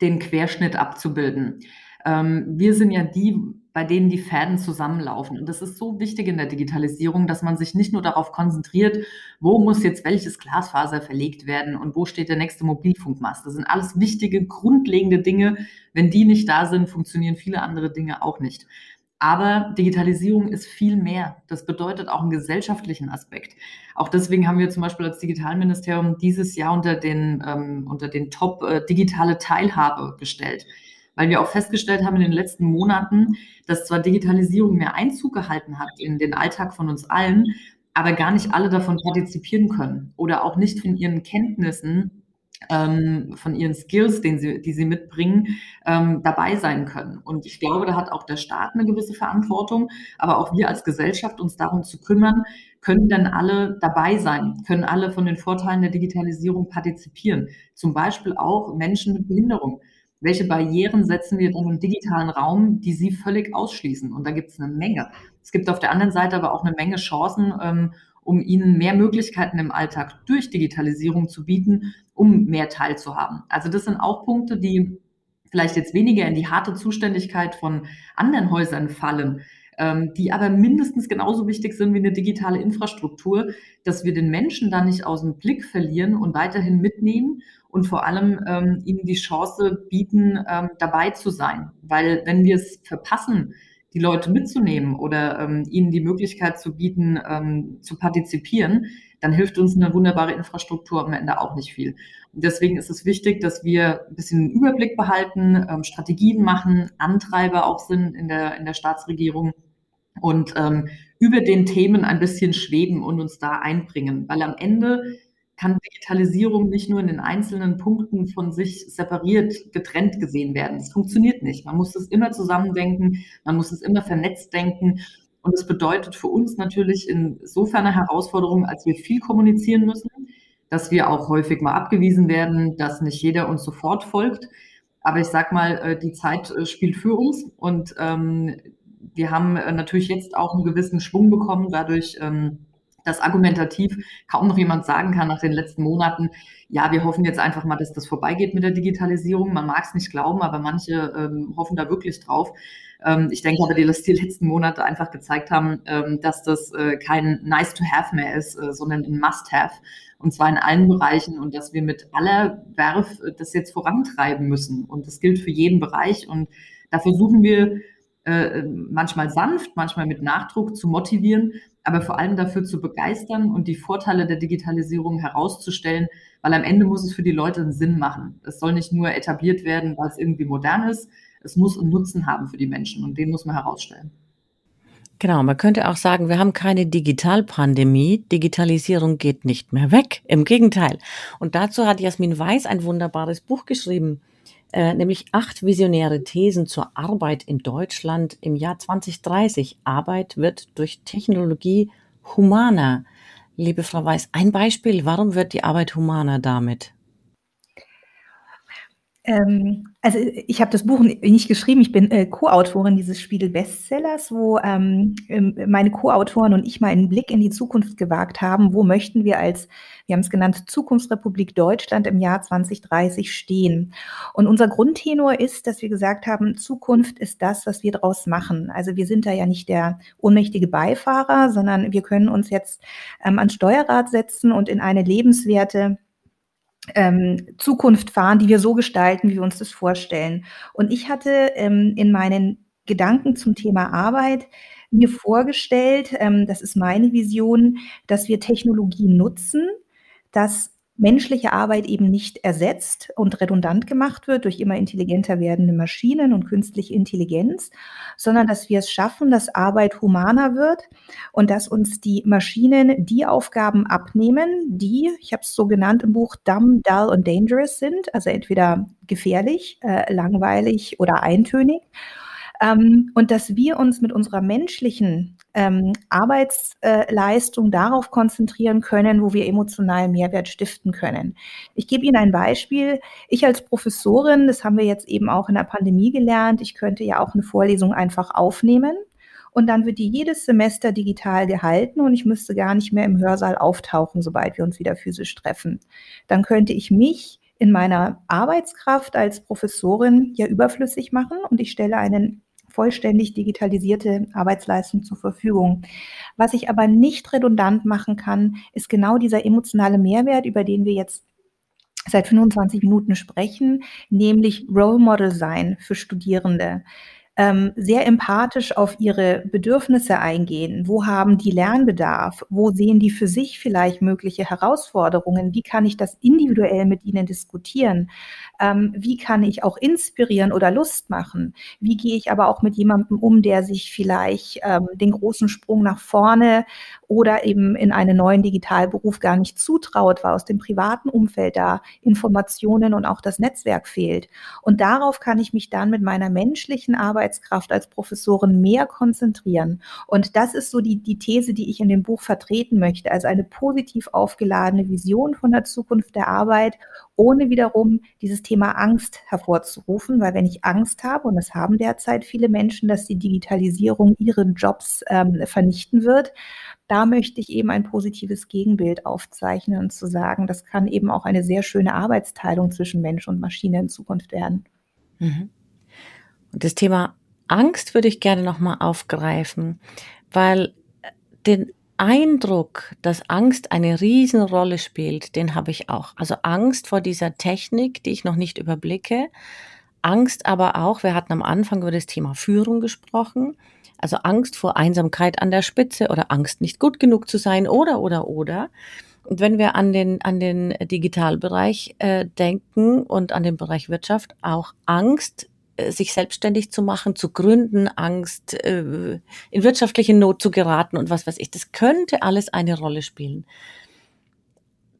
D: den Querschnitt abzubilden. Ähm, wir sind ja die, bei denen die Fäden zusammenlaufen. Und das ist so wichtig in der Digitalisierung, dass man sich nicht nur darauf konzentriert, wo muss jetzt welches Glasfaser verlegt werden und wo steht der nächste Mobilfunkmast. Das sind alles wichtige, grundlegende Dinge. Wenn die nicht da sind, funktionieren viele andere Dinge auch nicht. Aber Digitalisierung ist viel mehr. Das bedeutet auch einen gesellschaftlichen Aspekt. Auch deswegen haben wir zum Beispiel als Digitalministerium dieses Jahr unter den, ähm, unter den Top äh, digitale Teilhabe gestellt weil wir auch festgestellt haben in den letzten Monaten, dass zwar Digitalisierung mehr Einzug gehalten hat in den Alltag von uns allen, aber gar nicht alle davon partizipieren können oder auch nicht von ihren Kenntnissen ähm, von ihren Skills, den sie, die sie mitbringen, ähm, dabei sein können. Und ich glaube, da hat auch der Staat eine gewisse Verantwortung, aber auch wir als Gesellschaft uns darum zu kümmern, können dann alle dabei sein, können alle von den Vorteilen der Digitalisierung partizipieren. Zum Beispiel auch Menschen mit Behinderung welche Barrieren setzen wir dann im digitalen Raum, die sie völlig ausschließen? Und da gibt es eine Menge. Es gibt auf der anderen Seite aber auch eine Menge Chancen, ähm, um ihnen mehr Möglichkeiten im Alltag durch Digitalisierung zu bieten, um mehr teilzuhaben. Also das sind auch Punkte, die vielleicht jetzt weniger in die harte Zuständigkeit von anderen Häusern fallen, die aber mindestens genauso wichtig sind wie eine digitale Infrastruktur, dass wir den Menschen da nicht aus dem Blick verlieren und weiterhin mitnehmen und vor allem ähm, ihnen die Chance bieten, ähm, dabei zu sein. Weil wenn wir es verpassen, die Leute mitzunehmen oder ähm, ihnen die Möglichkeit zu bieten, ähm, zu partizipieren, dann hilft uns eine wunderbare Infrastruktur am Ende auch nicht viel. Und deswegen ist es wichtig, dass wir ein bisschen einen Überblick behalten, ähm, Strategien machen, Antreiber auch sind in der, in der Staatsregierung und ähm, über den Themen ein bisschen schweben und uns da einbringen. Weil am Ende kann Digitalisierung nicht nur in den einzelnen Punkten von sich separiert, getrennt gesehen werden. Das funktioniert nicht. Man muss es immer zusammendenken, man muss es immer vernetzt denken. Und es bedeutet für uns natürlich insofern eine Herausforderung, als wir viel kommunizieren müssen, dass wir auch häufig mal abgewiesen werden, dass nicht jeder uns sofort folgt. Aber ich sag mal, äh, die Zeit äh, spielt für uns und ähm, wir haben äh, natürlich jetzt auch einen gewissen Schwung bekommen, dadurch, ähm, dass argumentativ kaum noch jemand sagen kann nach den letzten Monaten, ja, wir hoffen jetzt einfach mal, dass das vorbeigeht mit der Digitalisierung. Man mag es nicht glauben, aber manche ähm, hoffen da wirklich drauf. Ähm, ich denke aber, dass die letzten Monate einfach gezeigt haben, ähm, dass das äh, kein Nice to Have mehr ist, äh, sondern ein Must Have. Und zwar in allen Bereichen und dass wir mit aller Werf äh, das jetzt vorantreiben müssen. Und das gilt für jeden Bereich. Und da versuchen wir äh, manchmal sanft, manchmal mit Nachdruck zu motivieren, aber vor allem dafür zu begeistern und die Vorteile der Digitalisierung herauszustellen, weil am Ende muss es für die Leute einen Sinn machen. Es soll nicht nur etabliert werden, weil es irgendwie modern ist. Es muss einen Nutzen haben für die Menschen und den muss man herausstellen.
C: Genau, man könnte auch sagen, wir haben keine Digitalpandemie. Digitalisierung geht nicht mehr weg. Im Gegenteil. Und dazu hat Jasmin Weiß ein wunderbares Buch geschrieben, äh, nämlich acht visionäre Thesen zur Arbeit in Deutschland im Jahr 2030. Arbeit wird durch Technologie humaner. Liebe Frau Weiß, ein Beispiel, warum wird die Arbeit humaner damit?
A: Ähm, also ich habe das Buch nicht geschrieben, ich bin äh, Co-Autorin dieses Spiegel-Bestsellers, wo ähm, ähm, meine Co-Autoren und ich mal einen Blick in die Zukunft gewagt haben. Wo möchten wir als, wir haben es genannt, Zukunftsrepublik Deutschland im Jahr 2030 stehen? Und unser Grundtenor ist, dass wir gesagt haben, Zukunft ist das, was wir daraus machen. Also wir sind da ja nicht der ohnmächtige Beifahrer, sondern wir können uns jetzt ähm, ans Steuerrad setzen und in eine lebenswerte ähm, Zukunft fahren, die wir so gestalten, wie wir uns das vorstellen. Und ich hatte ähm, in meinen Gedanken zum Thema Arbeit mir vorgestellt, ähm, das ist meine Vision, dass wir Technologie nutzen, dass menschliche Arbeit eben nicht ersetzt und redundant gemacht wird durch immer intelligenter werdende Maschinen und künstliche Intelligenz, sondern dass wir es schaffen, dass Arbeit humaner wird und dass uns die Maschinen die Aufgaben abnehmen, die, ich habe es so genannt im Buch, dumb, dull und dangerous sind, also entweder gefährlich, äh, langweilig oder eintönig ähm, und dass wir uns mit unserer menschlichen ähm, Arbeitsleistung darauf konzentrieren können, wo wir emotionalen Mehrwert stiften können. Ich gebe Ihnen ein Beispiel. Ich als Professorin, das haben wir jetzt eben auch in der Pandemie gelernt, ich könnte ja auch eine Vorlesung einfach aufnehmen und dann wird die jedes Semester digital gehalten und ich müsste gar nicht mehr im Hörsaal auftauchen, sobald wir uns wieder physisch treffen. Dann könnte ich mich in meiner Arbeitskraft als Professorin ja überflüssig machen und ich stelle einen vollständig digitalisierte Arbeitsleistung zur Verfügung. Was ich aber nicht redundant machen kann, ist genau dieser emotionale Mehrwert, über den wir jetzt seit 25 Minuten sprechen, nämlich Role Model sein für Studierende ähm, sehr empathisch auf ihre Bedürfnisse eingehen. Wo haben die Lernbedarf? Wo sehen die für sich vielleicht mögliche Herausforderungen? Wie kann ich das individuell mit ihnen diskutieren? Ähm, wie kann ich auch inspirieren oder Lust machen? Wie gehe ich aber auch mit jemandem um, der sich vielleicht ähm, den großen Sprung nach vorne oder eben in einen neuen Digitalberuf gar nicht zutraut, weil aus dem privaten Umfeld da Informationen und auch das Netzwerk fehlt. Und darauf kann ich mich dann mit meiner menschlichen Arbeitskraft als Professorin mehr konzentrieren. Und das ist so die, die These, die ich in dem Buch vertreten möchte. Also eine positiv aufgeladene Vision von der Zukunft der Arbeit, ohne wiederum dieses Thema Angst hervorzurufen, weil wenn ich Angst habe, und es haben derzeit viele Menschen, dass die Digitalisierung ihren Jobs ähm, vernichten wird, da möchte ich eben ein positives Gegenbild aufzeichnen und zu sagen, das kann eben auch eine sehr schöne Arbeitsteilung zwischen Mensch und Maschine in Zukunft werden.
C: Mhm. Das Thema Angst würde ich gerne nochmal aufgreifen, weil äh, den Eindruck, dass Angst eine Riesenrolle spielt, den habe ich auch. Also Angst vor dieser Technik, die ich noch nicht überblicke. Angst aber auch, wir hatten am Anfang über das Thema Führung gesprochen. Also Angst vor Einsamkeit an der Spitze oder Angst, nicht gut genug zu sein oder, oder, oder. Und wenn wir an den, an den Digitalbereich äh, denken und an den Bereich Wirtschaft, auch Angst, sich selbstständig zu machen, zu gründen, Angst, äh, in wirtschaftliche Not zu geraten und was weiß ich, das könnte alles eine Rolle spielen.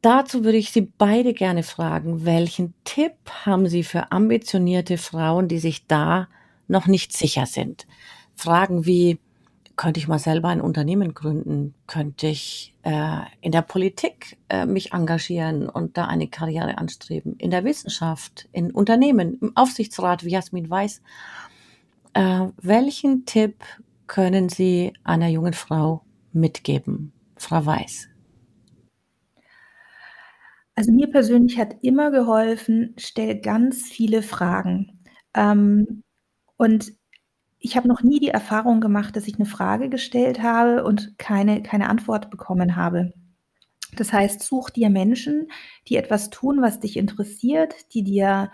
C: Dazu würde ich Sie beide gerne fragen, welchen Tipp haben Sie für ambitionierte Frauen, die sich da noch nicht sicher sind? Fragen wie, könnte ich mal selber ein Unternehmen gründen? Könnte ich äh, in der Politik äh, mich engagieren und da eine Karriere anstreben? In der Wissenschaft, in Unternehmen, im Aufsichtsrat, wie Jasmin weiß. Äh, welchen Tipp können Sie einer jungen Frau mitgeben, Frau Weiß?
A: Also mir persönlich hat immer geholfen, stell ganz viele Fragen. Ähm, und ich habe noch nie die Erfahrung gemacht, dass ich eine Frage gestellt habe und keine keine Antwort bekommen habe. Das heißt, such dir Menschen, die etwas tun, was dich interessiert, die dir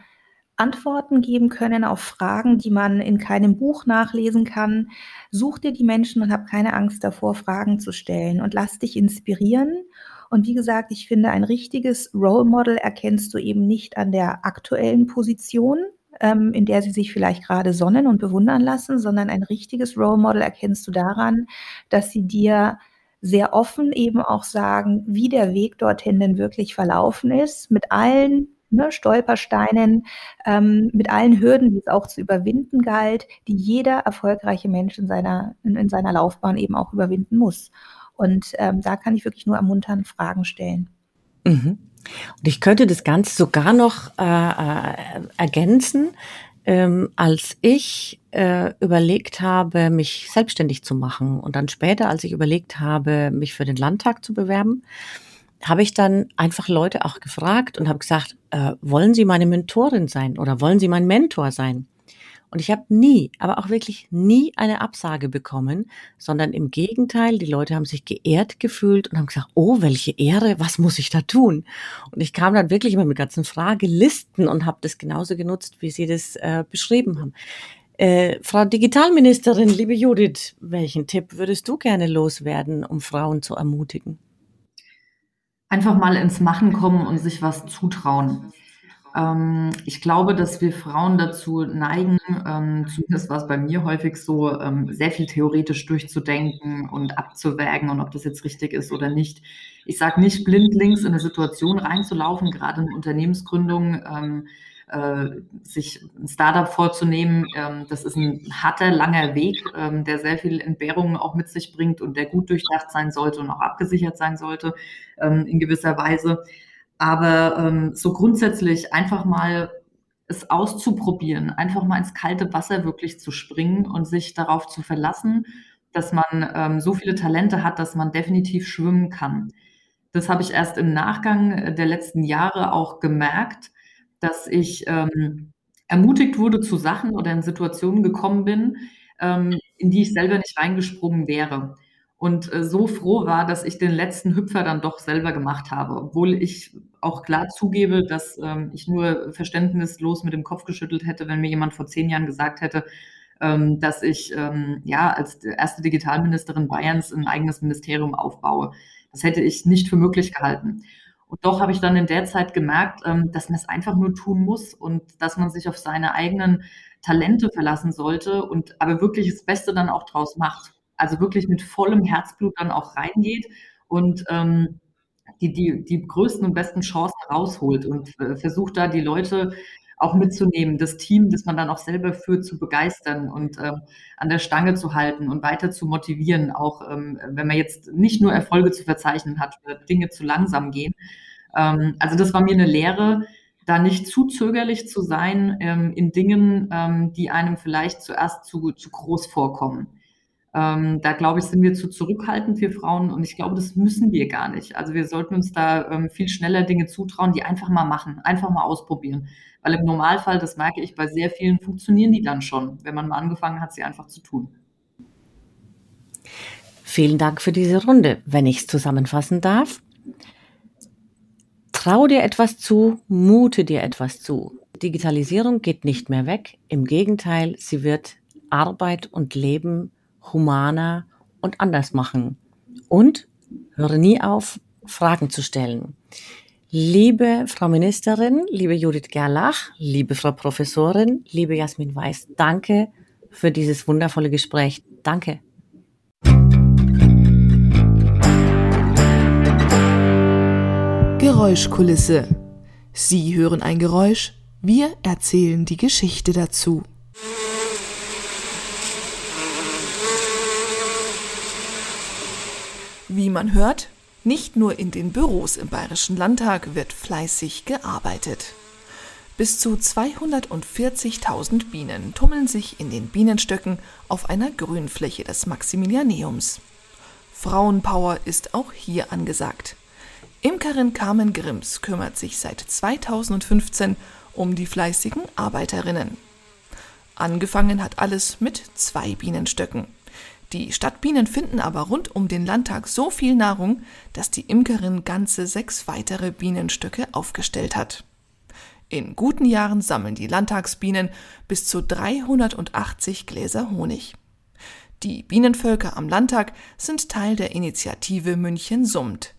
A: Antworten geben können auf Fragen, die man in keinem Buch nachlesen kann. Such dir die Menschen und hab keine Angst davor, Fragen zu stellen und lass dich inspirieren. Und wie gesagt, ich finde, ein richtiges Role Model erkennst du eben nicht an der aktuellen Position, ähm, in der sie sich vielleicht gerade sonnen und bewundern lassen, sondern ein richtiges Role Model erkennst du daran, dass sie dir sehr offen eben auch sagen, wie der Weg dorthin denn wirklich verlaufen ist, mit allen ne, Stolpersteinen, ähm, mit allen Hürden, die es auch zu überwinden galt, die jeder erfolgreiche Mensch in seiner, in, in seiner Laufbahn eben auch überwinden muss. Und ähm, da kann ich wirklich nur ermuntern, Fragen stellen.
C: Mhm. Und ich könnte das Ganze sogar noch äh, äh, ergänzen. Ähm, als ich äh, überlegt habe, mich selbstständig zu machen und dann später, als ich überlegt habe, mich für den Landtag zu bewerben, habe ich dann einfach Leute auch gefragt und habe gesagt, äh, wollen Sie meine Mentorin sein oder wollen Sie mein Mentor sein? Und ich habe nie, aber auch wirklich nie eine Absage bekommen, sondern im Gegenteil, die Leute haben sich geehrt gefühlt und haben gesagt, oh, welche Ehre, was muss ich da tun? Und ich kam dann wirklich immer mit ganzen Fragelisten und habe das genauso genutzt, wie Sie das äh, beschrieben haben. Äh, Frau Digitalministerin, liebe Judith, welchen Tipp würdest du gerne loswerden, um Frauen zu ermutigen?
D: Einfach mal ins Machen kommen und sich was zutrauen. Ähm, ich glaube, dass wir Frauen dazu neigen, ähm, zumindest war es bei mir häufig so, ähm, sehr viel theoretisch durchzudenken und abzuwägen und ob das jetzt richtig ist oder nicht. Ich sage nicht blindlings in eine Situation reinzulaufen, gerade in Unternehmensgründung, ähm, äh, sich ein Startup vorzunehmen. Ähm, das ist ein harter, langer Weg, ähm, der sehr viel Entbehrungen auch mit sich bringt und der gut durchdacht sein sollte und auch abgesichert sein sollte in gewisser Weise. Aber ähm, so grundsätzlich einfach mal es auszuprobieren, einfach mal ins kalte Wasser wirklich zu springen und sich darauf zu verlassen, dass man ähm, so viele Talente hat, dass man definitiv schwimmen kann. Das habe ich erst im Nachgang der letzten Jahre auch gemerkt, dass ich ähm, ermutigt wurde zu Sachen oder in Situationen gekommen bin, ähm, in die ich selber nicht reingesprungen wäre und äh, so froh war, dass ich den letzten Hüpfer dann doch selber gemacht habe, obwohl ich auch klar zugebe, dass ähm, ich nur verständnislos mit dem Kopf geschüttelt hätte, wenn mir jemand vor zehn Jahren gesagt hätte, ähm, dass ich ähm, ja als erste Digitalministerin Bayerns ein eigenes Ministerium aufbaue. Das hätte ich nicht für möglich gehalten. Und doch habe ich dann in der Zeit gemerkt, ähm, dass man es einfach nur tun muss und dass man sich auf seine eigenen Talente verlassen sollte und aber wirklich das Beste dann auch draus macht also wirklich mit vollem Herzblut dann auch reingeht und ähm, die, die, die größten und besten Chancen rausholt und äh, versucht da die Leute auch mitzunehmen, das Team, das man dann auch selber führt, zu begeistern und ähm, an der Stange zu halten und weiter zu motivieren, auch ähm, wenn man jetzt nicht nur Erfolge zu verzeichnen hat, Dinge zu langsam gehen. Ähm, also das war mir eine Lehre, da nicht zu zögerlich zu sein ähm, in Dingen, ähm, die einem vielleicht zuerst zu, zu groß vorkommen. Ähm, da glaube ich, sind wir zu zurückhaltend, wir Frauen, und ich glaube, das müssen wir gar nicht. Also wir sollten uns da ähm, viel schneller Dinge zutrauen, die einfach mal machen, einfach mal ausprobieren. Weil im Normalfall, das merke ich bei sehr vielen, funktionieren die dann schon, wenn man mal angefangen hat, sie einfach zu tun.
C: Vielen Dank für diese Runde. Wenn ich es zusammenfassen darf, trau dir etwas zu, mute dir etwas zu. Digitalisierung geht nicht mehr weg. Im Gegenteil, sie wird Arbeit und Leben humaner und anders machen. Und höre nie auf, Fragen zu stellen. Liebe Frau Ministerin, liebe Judith Gerlach, liebe Frau Professorin, liebe Jasmin Weiß, danke für dieses wundervolle Gespräch. Danke.
B: Geräuschkulisse. Sie hören ein Geräusch, wir erzählen die Geschichte dazu. Wie man hört, nicht nur in den Büros im Bayerischen Landtag wird fleißig gearbeitet. Bis zu 240.000 Bienen tummeln sich in den Bienenstöcken auf einer Grünfläche des Maximilianeums. Frauenpower ist auch hier angesagt. Imkerin Carmen Grimms kümmert sich seit 2015 um die fleißigen Arbeiterinnen. Angefangen hat alles mit zwei Bienenstöcken. Die Stadtbienen finden aber rund um den Landtag so viel Nahrung, dass die Imkerin ganze sechs weitere Bienenstöcke aufgestellt hat. In guten Jahren sammeln die Landtagsbienen bis zu 380 Gläser Honig. Die Bienenvölker am Landtag sind Teil der Initiative München summt.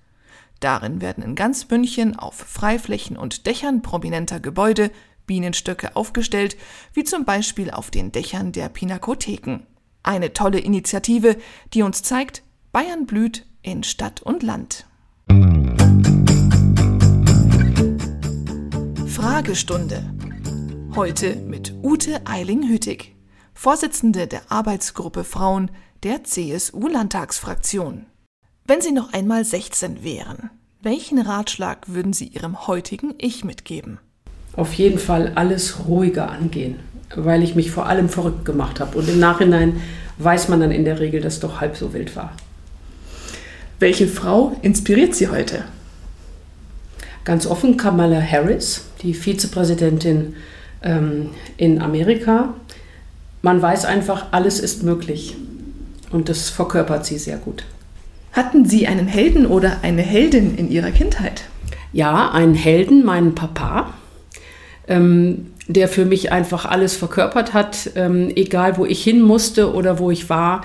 B: Darin werden in ganz München auf Freiflächen und Dächern prominenter Gebäude Bienenstöcke aufgestellt, wie zum Beispiel auf den Dächern der Pinakotheken. Eine tolle Initiative, die uns zeigt, Bayern blüht in Stadt und Land. Fragestunde. Heute mit Ute Eiling-Hütig, Vorsitzende der Arbeitsgruppe Frauen der CSU-Landtagsfraktion. Wenn Sie noch einmal 16 wären, welchen Ratschlag würden Sie Ihrem heutigen Ich mitgeben?
E: Auf jeden Fall alles ruhiger angehen, weil ich mich vor allem verrückt gemacht habe. Und im Nachhinein weiß man dann in der Regel, dass es doch halb so wild war.
B: Welche Frau inspiriert Sie heute?
E: Ganz offen Kamala Harris, die Vizepräsidentin ähm, in Amerika. Man weiß einfach, alles ist möglich. Und das verkörpert sie sehr gut.
B: Hatten Sie einen Helden oder eine Heldin in Ihrer Kindheit?
E: Ja, einen Helden, meinen Papa, ähm, der für mich einfach alles verkörpert hat, ähm, egal wo ich hin musste oder wo ich war.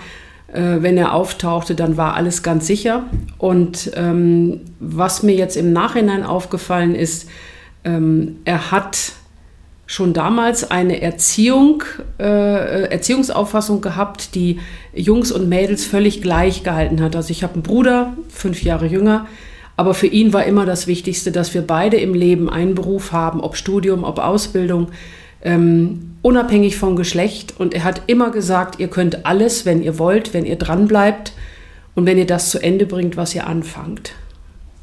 E: Äh, wenn er auftauchte, dann war alles ganz sicher. Und ähm, was mir jetzt im Nachhinein aufgefallen ist, ähm, er hat schon damals eine Erziehung, äh, Erziehungsauffassung gehabt, die Jungs und Mädels völlig gleich gehalten hat. Also ich habe einen Bruder, fünf Jahre jünger, aber für ihn war immer das Wichtigste, dass wir beide im Leben einen Beruf haben, ob Studium, ob Ausbildung, ähm, unabhängig vom Geschlecht. Und er hat immer gesagt, ihr könnt alles, wenn ihr wollt, wenn ihr dran bleibt und wenn ihr das zu Ende bringt, was ihr anfangt.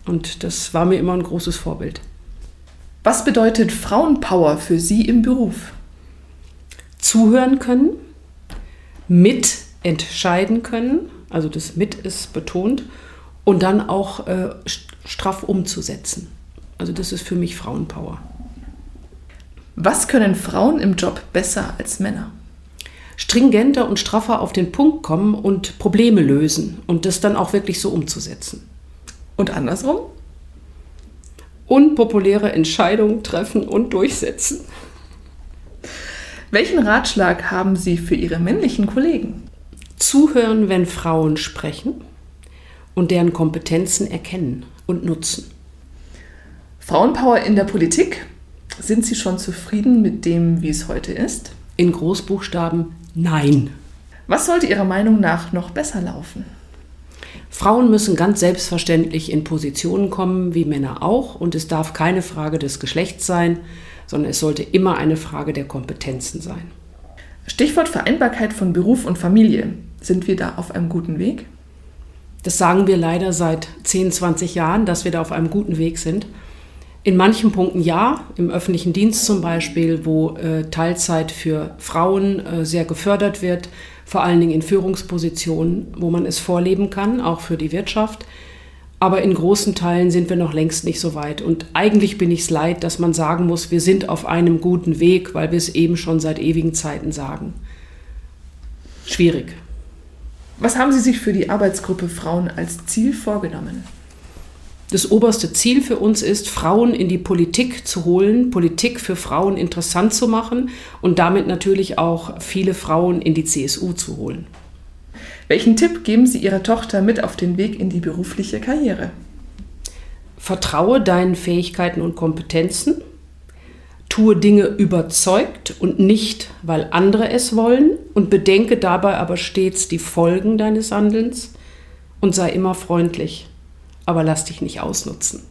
E: Und das war mir immer ein großes Vorbild.
B: Was bedeutet Frauenpower für Sie im Beruf?
E: Zuhören können, mitentscheiden können, also das mit ist betont, und dann auch äh, straff umzusetzen. Also das ist für mich Frauenpower.
B: Was können Frauen im Job besser als Männer?
E: Stringenter und straffer auf den Punkt kommen und Probleme lösen und das dann auch wirklich so umzusetzen.
B: Und andersrum?
E: unpopuläre Entscheidungen treffen und durchsetzen.
B: Welchen Ratschlag haben Sie für Ihre männlichen Kollegen?
E: Zuhören, wenn Frauen sprechen und deren Kompetenzen erkennen und nutzen.
B: Frauenpower in der Politik. Sind Sie schon zufrieden mit dem, wie es heute ist?
E: In Großbuchstaben nein.
B: Was sollte Ihrer Meinung nach noch besser laufen?
E: Frauen müssen ganz selbstverständlich in Positionen kommen, wie Männer auch, und es darf keine Frage des Geschlechts sein, sondern es sollte immer eine Frage der Kompetenzen sein.
B: Stichwort Vereinbarkeit von Beruf und Familie. Sind wir da auf einem guten Weg?
E: Das sagen wir leider seit 10, 20 Jahren, dass wir da auf einem guten Weg sind. In manchen Punkten ja, im öffentlichen Dienst zum Beispiel, wo äh, Teilzeit für Frauen äh, sehr gefördert wird, vor allen Dingen in Führungspositionen, wo man es vorleben kann, auch für die Wirtschaft. Aber in großen Teilen sind wir noch längst nicht so weit. Und eigentlich bin ich es leid, dass man sagen muss, wir sind auf einem guten Weg, weil wir es eben schon seit ewigen Zeiten sagen. Schwierig.
B: Was haben Sie sich für die Arbeitsgruppe Frauen als Ziel vorgenommen?
E: Das oberste Ziel für uns ist, Frauen in die Politik zu holen, Politik für Frauen interessant zu machen und damit natürlich auch viele Frauen in die CSU zu holen.
B: Welchen Tipp geben Sie Ihrer Tochter mit auf den Weg in die berufliche Karriere?
E: Vertraue deinen Fähigkeiten und Kompetenzen, tue Dinge überzeugt und nicht, weil andere es wollen und bedenke dabei aber stets die Folgen deines Handelns und sei immer freundlich aber lass dich nicht ausnutzen.